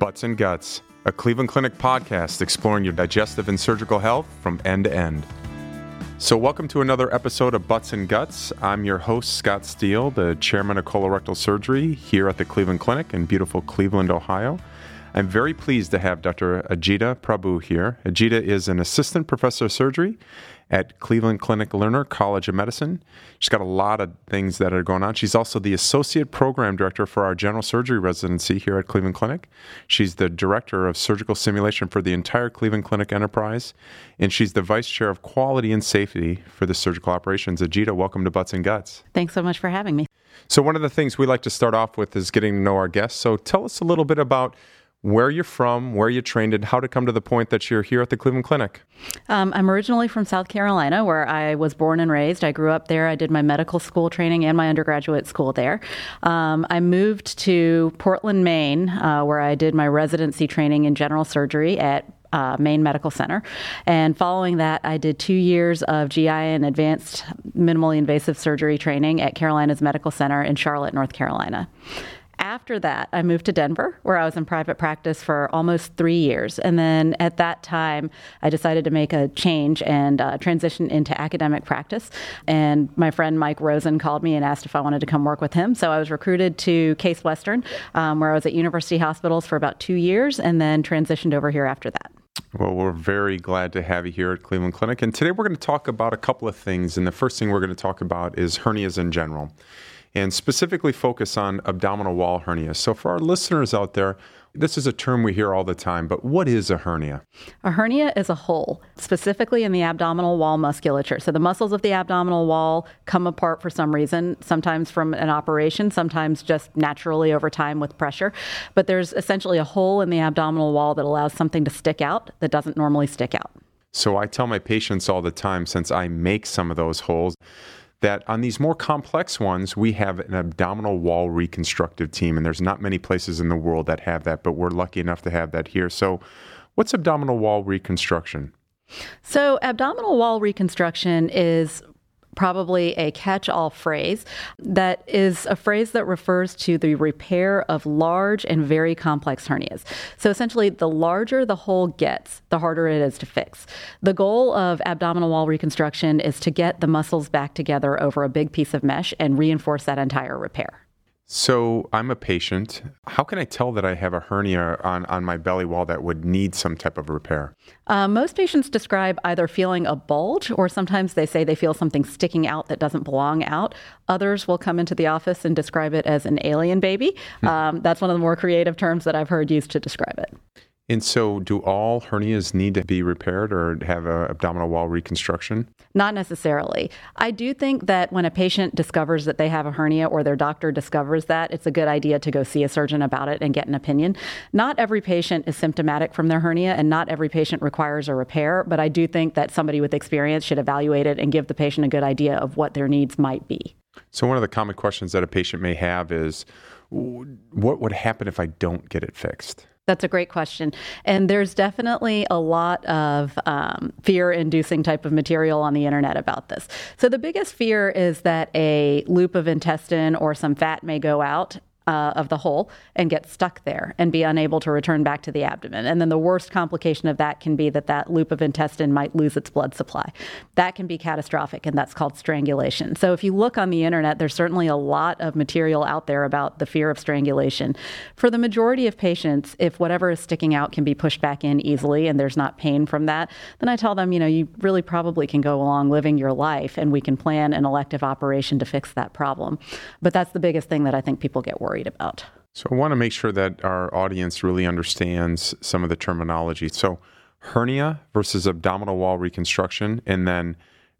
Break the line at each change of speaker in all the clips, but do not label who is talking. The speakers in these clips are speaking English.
Butts and Guts, a Cleveland Clinic podcast exploring your digestive and surgical health from end to end. So, welcome to another episode of Butts and Guts. I'm your host, Scott Steele, the chairman of colorectal surgery here at the Cleveland Clinic in beautiful Cleveland, Ohio. I'm very pleased to have Dr. Ajita Prabhu here. Ajita is an assistant professor of surgery at Cleveland Clinic Lerner College of Medicine. She's got a lot of things that are going on. She's also the associate program director for our general surgery residency here at Cleveland Clinic. She's the director of surgical simulation for the entire Cleveland Clinic enterprise, and she's the vice chair of quality and safety for the surgical operations. Ajita, welcome to Butts and Guts.
Thanks so much for having me.
So, one of the things we like to start off with is getting to know our guests. So, tell us a little bit about where you're from, where you trained, and how to come to the point that you're here at the Cleveland Clinic.
Um, I'm originally from South Carolina, where I was born and raised. I grew up there. I did my medical school training and my undergraduate school there. Um, I moved to Portland, Maine, uh, where I did my residency training in general surgery at uh, Maine Medical Center. And following that, I did two years of GI and advanced minimally invasive surgery training at Carolinas Medical Center in Charlotte, North Carolina. After that, I moved to Denver, where I was in private practice for almost three years. And then at that time, I decided to make a change and uh, transition into academic practice. And my friend Mike Rosen called me and asked if I wanted to come work with him. So I was recruited to Case Western, um, where I was at University Hospitals for about two years and then transitioned over here after that.
Well, we're very glad to have you here at Cleveland Clinic. And today we're going to talk about a couple of things. And the first thing we're going to talk about is hernias in general and specifically focus on abdominal wall hernia. So, for our listeners out there, this is a term we hear all the time, but what is a hernia?
A hernia is a hole, specifically in the abdominal wall musculature. So the muscles of the abdominal wall come apart for some reason, sometimes from an operation, sometimes just naturally over time with pressure. But there's essentially a hole in the abdominal wall that allows something to stick out that doesn't normally stick out.
So I tell my patients all the time, since I make some of those holes, that on these more complex ones, we have an abdominal wall reconstructive team, and there's not many places in the world that have that, but we're lucky enough to have that here. So, what's abdominal wall reconstruction?
So, abdominal wall reconstruction is probably a catch all phrase that is a phrase that refers to the repair of large and very complex hernias. So essentially, the larger the hole gets, the harder it is to fix. The goal of abdominal wall reconstruction is to get the muscles back together over a big piece of mesh and reinforce that entire repair.
So I'm a patient. How can I tell that I have a hernia on, on my belly wall that would need some type of repair?
Uh, most patients describe either feeling a bulge or sometimes they say they feel something sticking out that doesn't belong out. Others will come into the office and describe it as an alien baby. Hmm. Um, that's one of the more creative terms that I've heard used to describe it.
And so, do all hernias need to be repaired or have an abdominal wall reconstruction?
Not necessarily. I do think that when a patient discovers that they have a hernia or their doctor discovers that, it's a good idea to go see a surgeon about it and get an opinion. Not every patient is symptomatic from their hernia, and not every patient requires a repair, but I do think that somebody with experience should evaluate it and give the patient a good idea of what their needs might be.
So, one of the common questions that a patient may have is what would happen if I don't get it fixed?
That's a great question. And there's definitely a lot of um, fear inducing type of material on the internet about this. So, the biggest fear is that a loop of intestine or some fat may go out uh, of the hole and get stuck there and be unable to return back to the abdomen. And then the worst complication of that can be that that loop of intestine might lose its blood supply. That can be catastrophic, and that's called strangulation. So if you look on the internet, there's certainly a lot of material out there about the fear of strangulation. For the majority of patients, if whatever is sticking out can be pushed back in easily and there's not pain from that, then I tell them, you know, you really probably can go along living your life and we can plan an elective operation to fix that problem. But that's the biggest thing that I think people get worried worried about.
So I want to make sure that our audience really understands some of the terminology. So hernia versus abdominal wall reconstruction, and then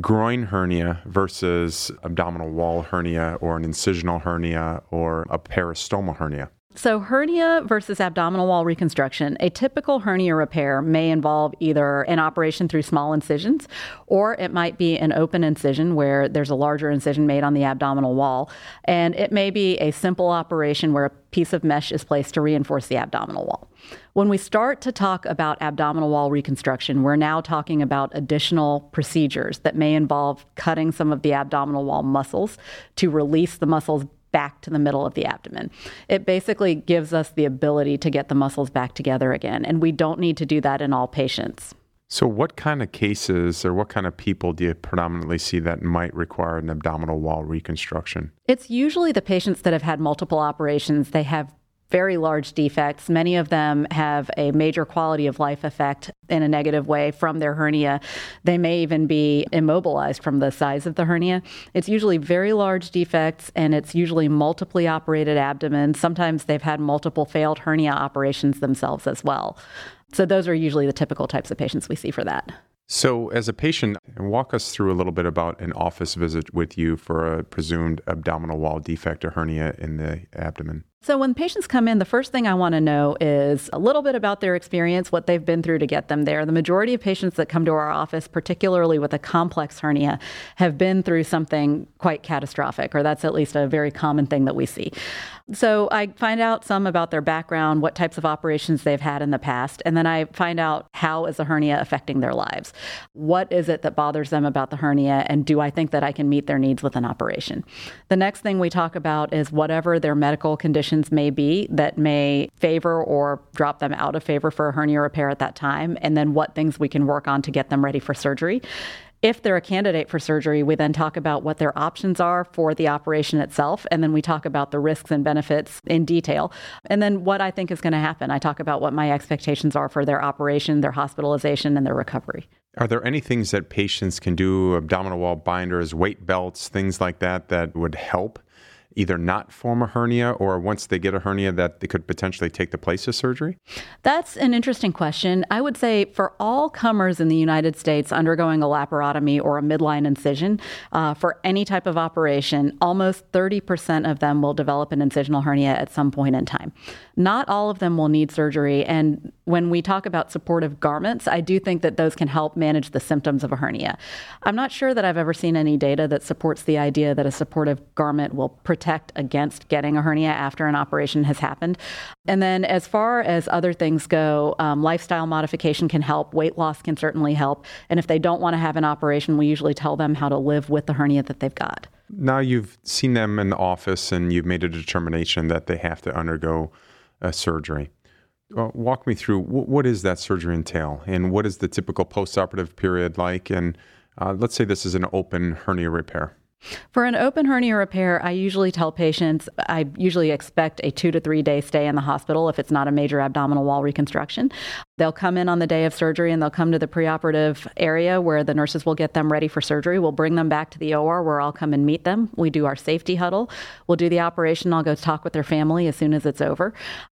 groin hernia versus abdominal wall hernia or an incisional hernia or a peristomal hernia.
So, hernia versus abdominal wall reconstruction. A typical hernia repair may involve either an operation through small incisions, or it might be an open incision where there's a larger incision made on the abdominal wall. And it may be a simple operation where a piece of mesh is placed to reinforce the abdominal wall. When we start to talk about abdominal wall reconstruction, we're now talking about additional procedures that may involve cutting some of the abdominal wall muscles to release the muscles back to the middle of the abdomen. It basically gives us the ability to get the muscles back together again, and we don't need to do that in all patients.
So, what kind of cases or what kind of people do you predominantly see that might require an abdominal wall reconstruction?
It's usually the patients that have had multiple operations. They have very large defects. Many of them have a major quality of life effect in a negative way from their hernia. They may even be immobilized from the size of the hernia. It's usually very large defects and it's usually multiply operated abdomen. Sometimes they've had multiple failed hernia operations themselves as well. So, those are usually the typical types of patients we see for that.
So, as a patient, walk us through a little bit about an office visit with you for a presumed abdominal wall defect or hernia in the abdomen.
So, when patients come in, the first thing I want to know is a little bit about their experience, what they've been through to get them there. The majority of patients that come to our office, particularly with a complex hernia, have been through something quite catastrophic, or that's at least a very common thing that we see. So, I find out some about their background, what types of operations they've had in the past, and then I find out how is the hernia affecting their lives. What is it that bothers them about the hernia, and do I think that I can meet their needs with an operation? The next thing we talk about is whatever their medical conditions may be that may favor or drop them out of favor for a hernia repair at that time, and then what things we can work on to get them ready for surgery. If they're a candidate for surgery, we then talk about what their options are for the operation itself, and then we talk about the risks and benefits in detail. And then what I think is going to happen. I talk about what my expectations are for their operation, their hospitalization, and their recovery.
Are there any things that patients can do, abdominal wall binders, weight belts, things like that, that would help either not form a hernia or once they get a hernia that they could potentially take the place of surgery?
That's an interesting question. I would say for all comers in the United States undergoing a laparotomy or a midline incision uh, for any type of operation, almost 30% of them will develop an incisional hernia at some point in time. Not all of them will need surgery. And when we talk about supportive garments, I do think that those can help manage the symptoms of a hernia. I'm not sure that I've ever seen any data that supports the idea that a supportive garment will protect against getting a hernia after an operation has happened. And then, as far as other things go, um, lifestyle modification can help, weight loss can certainly help. And if they don't want to have an operation, we usually tell them how to live with the hernia that they've got.
Now you've seen them in the office and you've made a determination that they have to undergo a surgery. Walk me through what is that surgery entail and what is the typical postoperative period like? And uh, let's say this is an open hernia repair.
For an open hernia repair, I usually tell patients I usually expect a two to three day stay in the hospital if it's not a major abdominal wall reconstruction. They'll come in on the day of surgery and they'll come to the preoperative area where the nurses will get them ready for surgery. We'll bring them back to the OR where I'll come and meet them. We do our safety huddle. We'll do the operation. I'll go talk with their family as soon as it's over.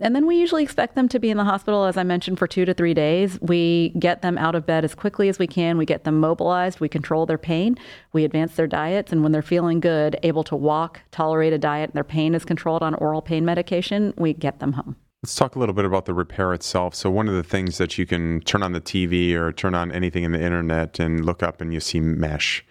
And then we usually expect them to be in the hospital, as I mentioned, for two to three days. We get them out of bed as quickly as we can. We get them mobilized. We control their pain. We advance their diets. And when they're feeling good, able to walk, tolerate a diet, and their pain is controlled on oral pain medication, we get them home.
Let's talk a little bit about the repair itself. So, one of the things that you can turn on the TV or turn on anything in the internet and look up and you see mesh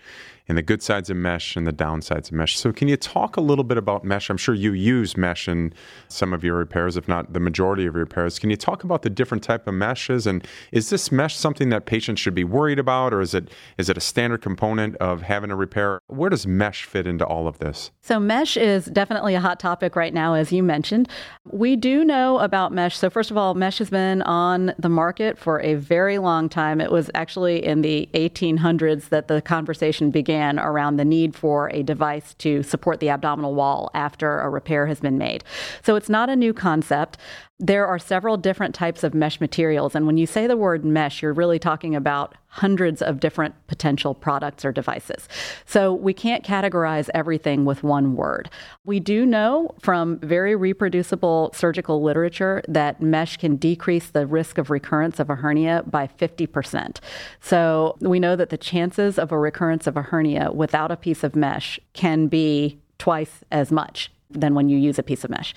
and the good sides of mesh and the downsides of mesh. So, can you talk a little bit about mesh? I'm sure you use mesh in some of your repairs, if not the majority of your repairs. Can you talk about the different type of meshes? And is this mesh something that patients should be worried about, or is it is it a standard component of having a repair? Where does mesh fit into all of this?
So, mesh is definitely a hot topic right now, as you mentioned. We do know about mesh. So, first of all, mesh has been on the market for a very long time. It was actually in the 1800s that the conversation began around the need for a device to support the abdominal wall after a repair has been made. So it's not a new concept. There are several different types of mesh materials. And when you say the word mesh, you're really talking about hundreds of different potential products or devices. So we can't categorize everything with one word. We do know from very reproducible surgical literature that mesh can decrease the risk of recurrence of a hernia by 50%. So we know that the chances of a recurrence of a hernia without a piece of mesh can be twice as much than when you use a piece of mesh.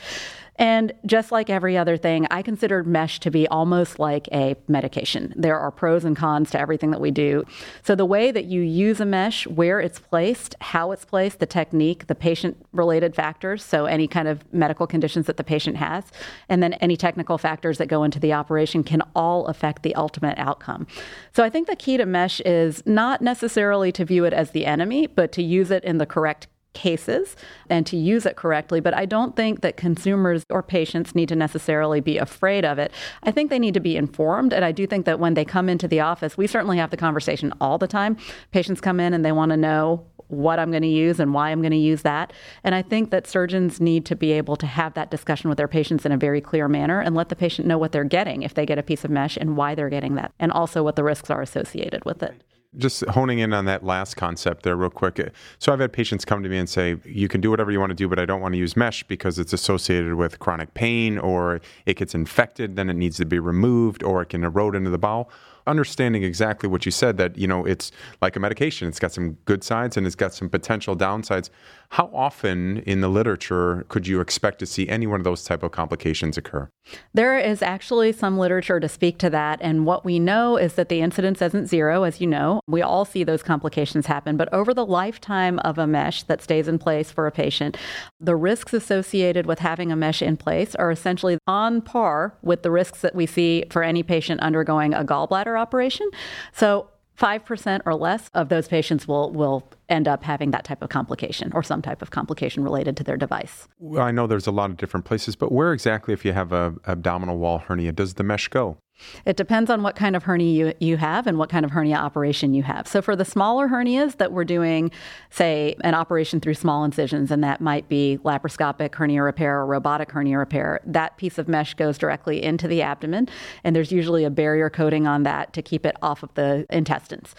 And just like every other thing, I consider mesh to be almost like a medication. There are pros and cons to everything that we do. So, the way that you use a mesh, where it's placed, how it's placed, the technique, the patient related factors, so any kind of medical conditions that the patient has, and then any technical factors that go into the operation can all affect the ultimate outcome. So, I think the key to mesh is not necessarily to view it as the enemy, but to use it in the correct cases and to use it correctly. But I don't think that consumers or patients need to necessarily be afraid of it. I think they need to be informed. And I do think that when they come into the office, we certainly have the conversation all the time. Patients come in and they want to know what I'm going to use and why I'm going to use that. And I think that surgeons need to be able to have that discussion with their patients in a very clear manner and let the patient know what they're getting if they get a piece of mesh and why they're getting that, and also what the risks are associated with it
just honing in on that last concept there real quick. So I've had patients come to me and say, you can do whatever you want to do, but I don't want to use mesh because it's associated with chronic pain or it gets infected, then it needs to be removed or it can erode into the bowel understanding exactly what you said that you know it's like a medication it's got some good sides and it's got some potential downsides how often in the literature could you expect to see any one of those type of complications occur?
There is actually some literature to speak to that. And what we know is that the incidence isn't zero, as you know. We all see those complications happen. But over the lifetime of a mesh that stays in place for a patient, the risks associated with having a mesh in place are essentially on par with the risks that we see for any patient undergoing a gallbladder operation. So 5% or less of those patients will, will end up having that type of complication or some type of complication related to their device.
Well, I know there's a lot of different places, but where exactly, if you have a abdominal wall hernia, does the mesh go?
It depends on what kind of hernia you, you have and what kind of hernia operation you have. So, for the smaller hernias that we're doing, say, an operation through small incisions, and that might be laparoscopic hernia repair or robotic hernia repair, that piece of mesh goes directly into the abdomen, and there's usually a barrier coating on that to keep it off of the intestines.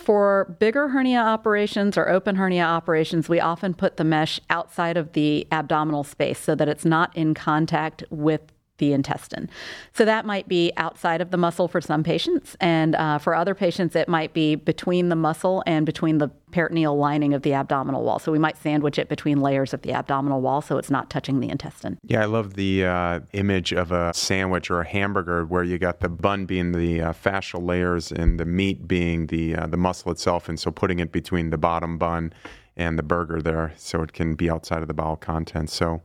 For bigger hernia operations or open hernia operations, we often put the mesh outside of the abdominal space so that it's not in contact with the intestine. So that might be outside of the muscle for some patients, and uh, for other patients, it might be between the muscle and between the peritoneal lining of the abdominal wall. So we might sandwich it between layers of the abdominal wall so it's not touching the intestine.
Yeah, I love the uh, image of a sandwich or a hamburger where you got the bun being the uh, fascial layers and the meat being the uh, the muscle itself, and so putting it between the bottom bun and the burger there so it can be outside of the bowel contents. So,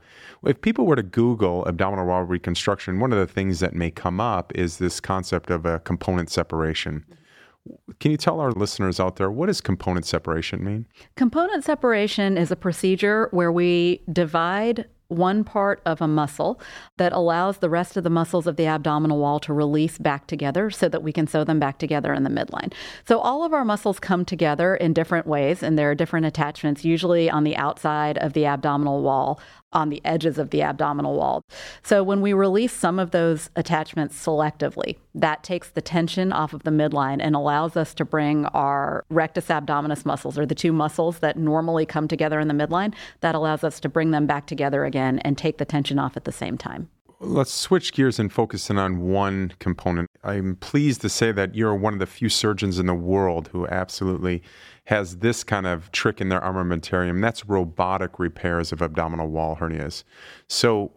if people were to Google abdominal wall reconstruction, one of the things that may come up is this concept of a component separation. Can you tell our listeners out there what does component separation mean?
Component separation is a procedure where we divide one part of a muscle that allows the rest of the muscles of the abdominal wall to release back together so that we can sew them back together in the midline. So all of our muscles come together in different ways and there are different attachments usually on the outside of the abdominal wall on the edges of the abdominal wall. So when we release some of those attachments selectively, that takes the tension off of the midline and allows us to bring our rectus abdominis muscles, or the two muscles that normally come together in the midline, that allows us to bring them back together again and take the tension off at the same time.
Let's switch gears and focus in on one component. I'm pleased to say that you're one of the few surgeons in the world who absolutely has this kind of trick in their armamentarium. That's robotic repairs of abdominal wall hernias. So,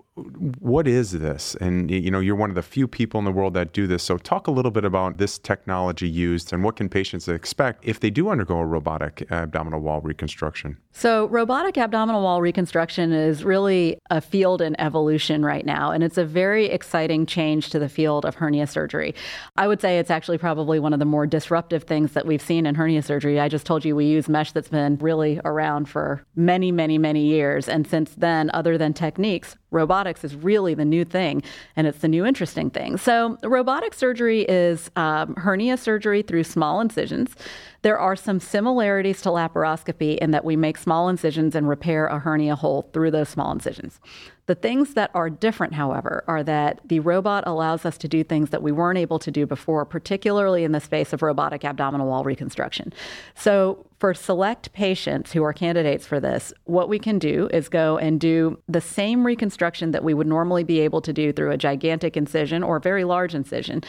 what is this? And you know, you're one of the few people in the world that do this. So, talk a little bit about this technology used and what can patients expect if they do undergo a robotic abdominal wall reconstruction.
So, robotic abdominal wall reconstruction is really a field in evolution right now, and it's a very exciting change to the field of hernia surgery. I would say it's actually probably one of the more disruptive things that we've seen in hernia surgery. I just told you we use mesh that's been really around for many, many, many years. And since then, other than techniques, robotics is really the new thing and it's the new interesting thing. So, robotic surgery is um, hernia surgery through small incisions. There are some similarities to laparoscopy in that we make small incisions and repair a hernia hole through those small incisions. The things that are different, however, are that the robot allows us to do things that we weren't able to do before, particularly in the space of robotic abdominal wall reconstruction. So, for select patients who are candidates for this, what we can do is go and do the same reconstruction that we would normally be able to do through a gigantic incision or a very large incision.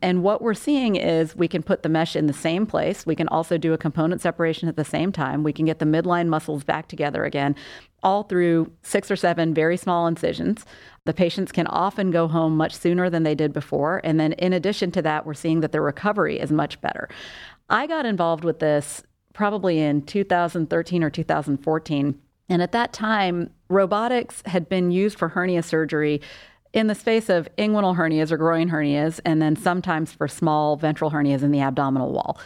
And what we're seeing is we can put the mesh in the same place. We can also do a component separation at the same time. We can get the midline muscles back together again all through six or seven very small incisions. The patients can often go home much sooner than they did before. And then, in addition to that, we're seeing that their recovery is much better. I got involved with this probably in 2013 or 2014. And at that time, robotics had been used for hernia surgery in the space of inguinal hernias or groin hernias, and then sometimes for small ventral hernias in the abdominal wall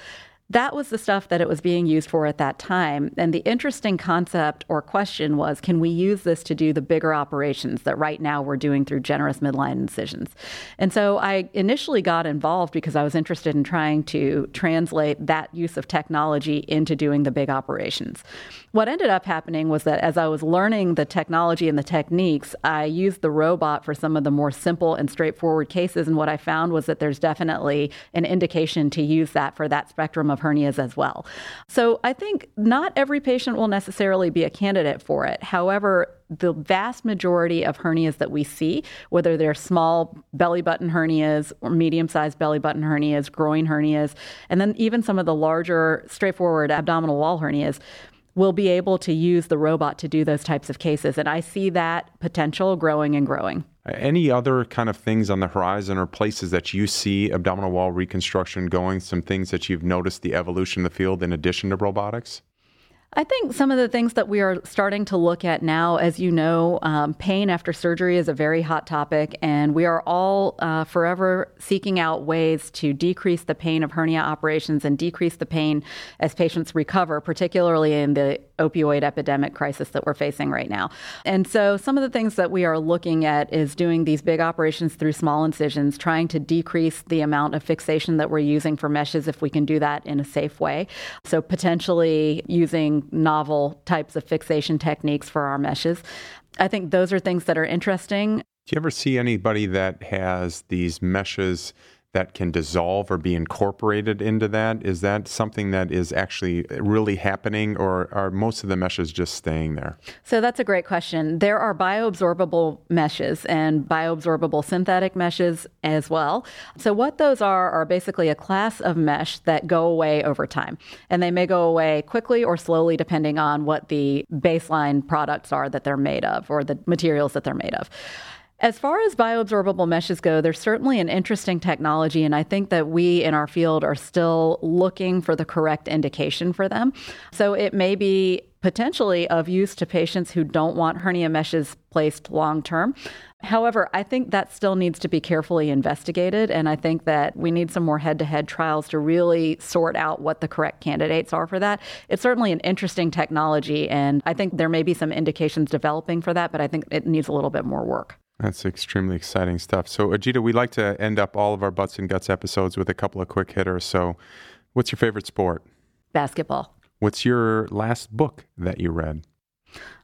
that was the stuff that it was being used for at that time. And the interesting concept or question was can we use this to do the bigger operations that right now we're doing through generous midline incisions? And so I initially got involved because I was interested in trying to translate that use of technology into doing the big operations. What ended up happening was that as I was learning the technology and the techniques, I used the robot for some of the more simple and straightforward cases. And what I found was that there's definitely an indication to use that for that spectrum of hernias as well. So I think not every patient will necessarily be a candidate for it. However, the vast majority of hernias that we see, whether they're small belly button hernias or medium sized belly button hernias, groin hernias, and then even some of the larger, straightforward abdominal wall hernias, will be able to use the robot to do those types of cases. And I see that potential growing and growing.
Any other kind of things on the horizon or places that you see abdominal wall reconstruction going? Some things that you've noticed the evolution of the field in addition to robotics?
I think some of the things that we are starting to look at now, as you know, um, pain after surgery is a very hot topic, and we are all uh, forever seeking out ways to decrease the pain of hernia operations and decrease the pain as patients recover, particularly in the opioid epidemic crisis that we're facing right now. And so, some of the things that we are looking at is doing these big operations through small incisions, trying to decrease the amount of fixation that we're using for meshes if we can do that in a safe way. So, potentially using novel types of fixation techniques for our meshes. I think those are things that are interesting.
Do you ever see anybody that has these meshes that can dissolve or be incorporated into that? Is that something that is actually really happening, or are most of the meshes just staying there?
So that's a great question. There are bioabsorbable meshes and bioabsorbable synthetic meshes as well. So, what those are are basically a class of mesh that go away over time. And they may go away quickly or slowly, depending on what the baseline products are that they're made of or the materials that they're made of. As far as bioabsorbable meshes go, there's certainly an interesting technology, and I think that we in our field are still looking for the correct indication for them. So it may be potentially of use to patients who don't want hernia meshes placed long term. However, I think that still needs to be carefully investigated, and I think that we need some more head to head trials to really sort out what the correct candidates are for that. It's certainly an interesting technology, and I think there may be some indications developing for that, but I think it needs a little bit more work.
That's extremely exciting stuff. So, Ajita, we like to end up all of our Butts and Guts episodes with a couple of quick hitters. So, what's your favorite sport?
Basketball.
What's your last book that you read?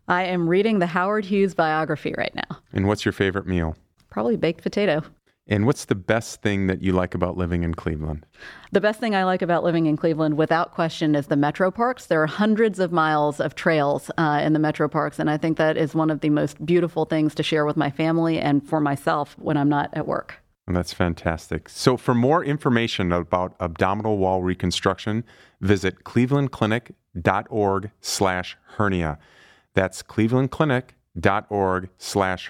I am reading the Howard Hughes biography right now.
And what's your favorite meal?
Probably baked potato.
And what's the best thing that you like about living in Cleveland?
The best thing I like about living in Cleveland, without question, is the metro parks. There are hundreds of miles of trails uh, in the metro parks, and I think that is one of the most beautiful things to share with my family and for myself when I'm not at work.
that's fantastic. So, for more information about abdominal wall reconstruction, visit clevelandclinic.org/hernia. That's clevelandclinic.org slash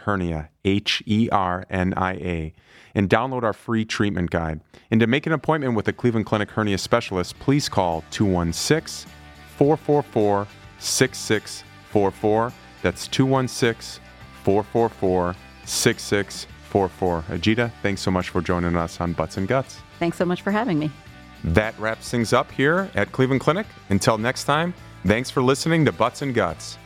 hernia, H E R N I A and download our free treatment guide. And to make an appointment with a Cleveland Clinic hernia specialist, please call 216 444 6644. That's 216 444 6644. Ajita, thanks so much for joining us on Butts and Guts.
Thanks so much for having me.
That wraps things up here at Cleveland Clinic. Until next time, thanks for listening to Butts and Guts.